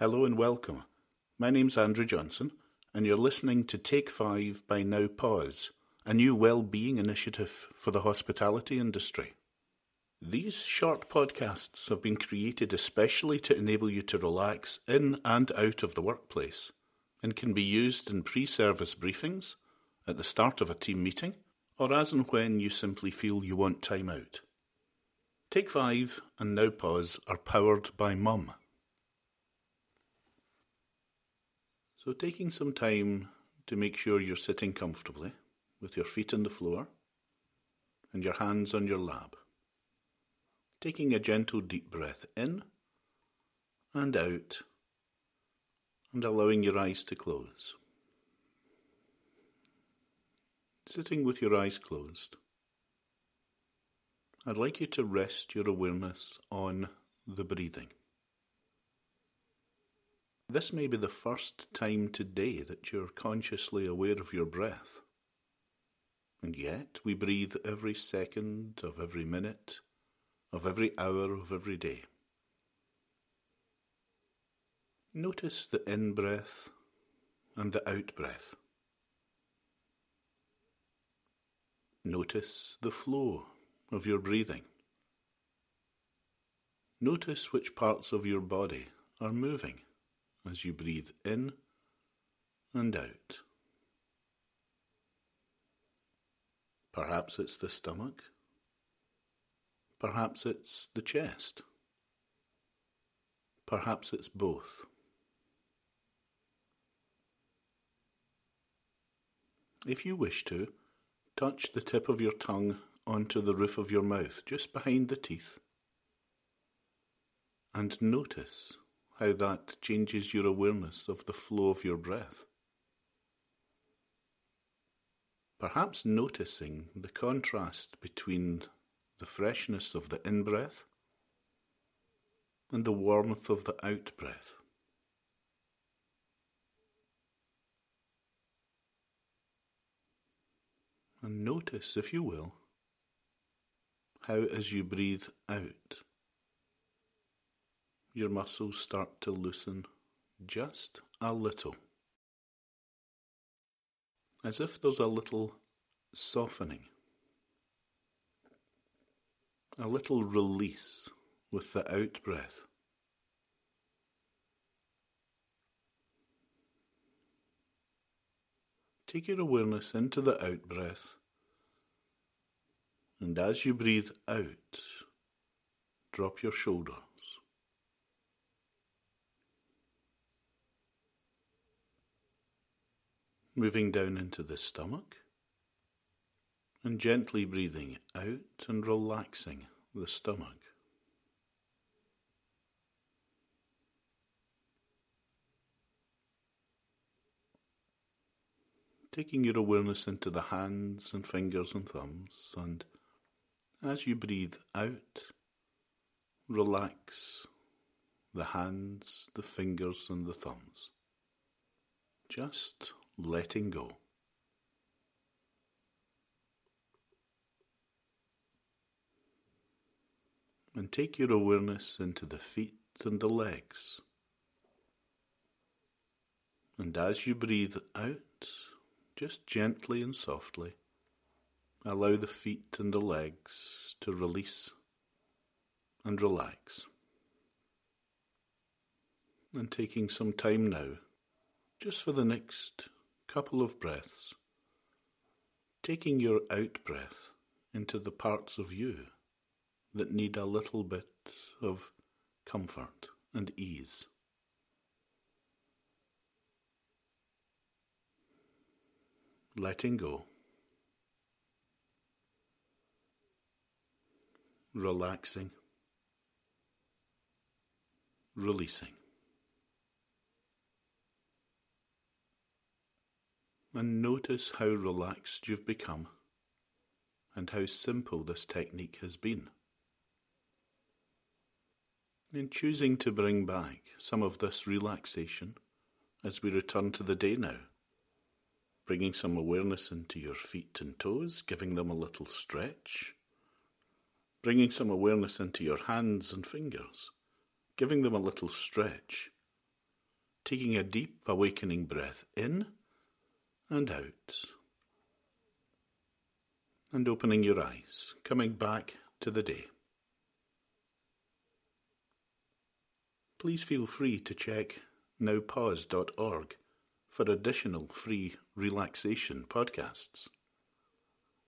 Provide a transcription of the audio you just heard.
Hello and welcome. My name's Andrew Johnson, and you're listening to Take Five by Now Pause, a new well-being initiative for the hospitality industry. These short podcasts have been created especially to enable you to relax in and out of the workplace, and can be used in pre-service briefings, at the start of a team meeting, or as and when you simply feel you want time out. Take Five and Now Pause are powered by Mum. So, taking some time to make sure you're sitting comfortably with your feet on the floor and your hands on your lap. Taking a gentle deep breath in and out and allowing your eyes to close. Sitting with your eyes closed, I'd like you to rest your awareness on the breathing. This may be the first time today that you're consciously aware of your breath. And yet we breathe every second of every minute, of every hour of every day. Notice the in breath and the out breath. Notice the flow of your breathing. Notice which parts of your body are moving as you breathe in and out. Perhaps it's the stomach. Perhaps it's the chest. Perhaps it's both. If you wish to, touch the tip of your tongue onto the roof of your mouth, just behind the teeth, and notice how that changes your awareness of the flow of your breath. Perhaps noticing the contrast between the freshness of the in breath and the warmth of the out breath. And notice, if you will, how as you breathe out, your muscles start to loosen just a little. As if there's a little softening, a little release with the out breath. Take your awareness into the out breath, and as you breathe out, drop your shoulders. Moving down into the stomach and gently breathing out and relaxing the stomach. Taking your awareness into the hands and fingers and thumbs, and as you breathe out, relax the hands, the fingers, and the thumbs. Just letting go. And take your awareness into the feet and the legs. And as you breathe out, just gently and softly, allow the feet and the legs to release and relax. And taking some time now, just for the next couple of breaths, taking your out breath into the parts of you that need a little bit of comfort and ease. Letting go. Relaxing. Releasing. And notice how relaxed you've become and how simple this technique has been. In choosing to bring back some of this relaxation as we return to the day now, bringing some awareness into your feet and toes, giving them a little stretch, bringing some awareness into your hands and fingers, giving them a little stretch, taking a deep, awakening breath in and out. And opening your eyes, coming back to the day. Please feel free to check nowpause.org for additional free relaxation podcasts.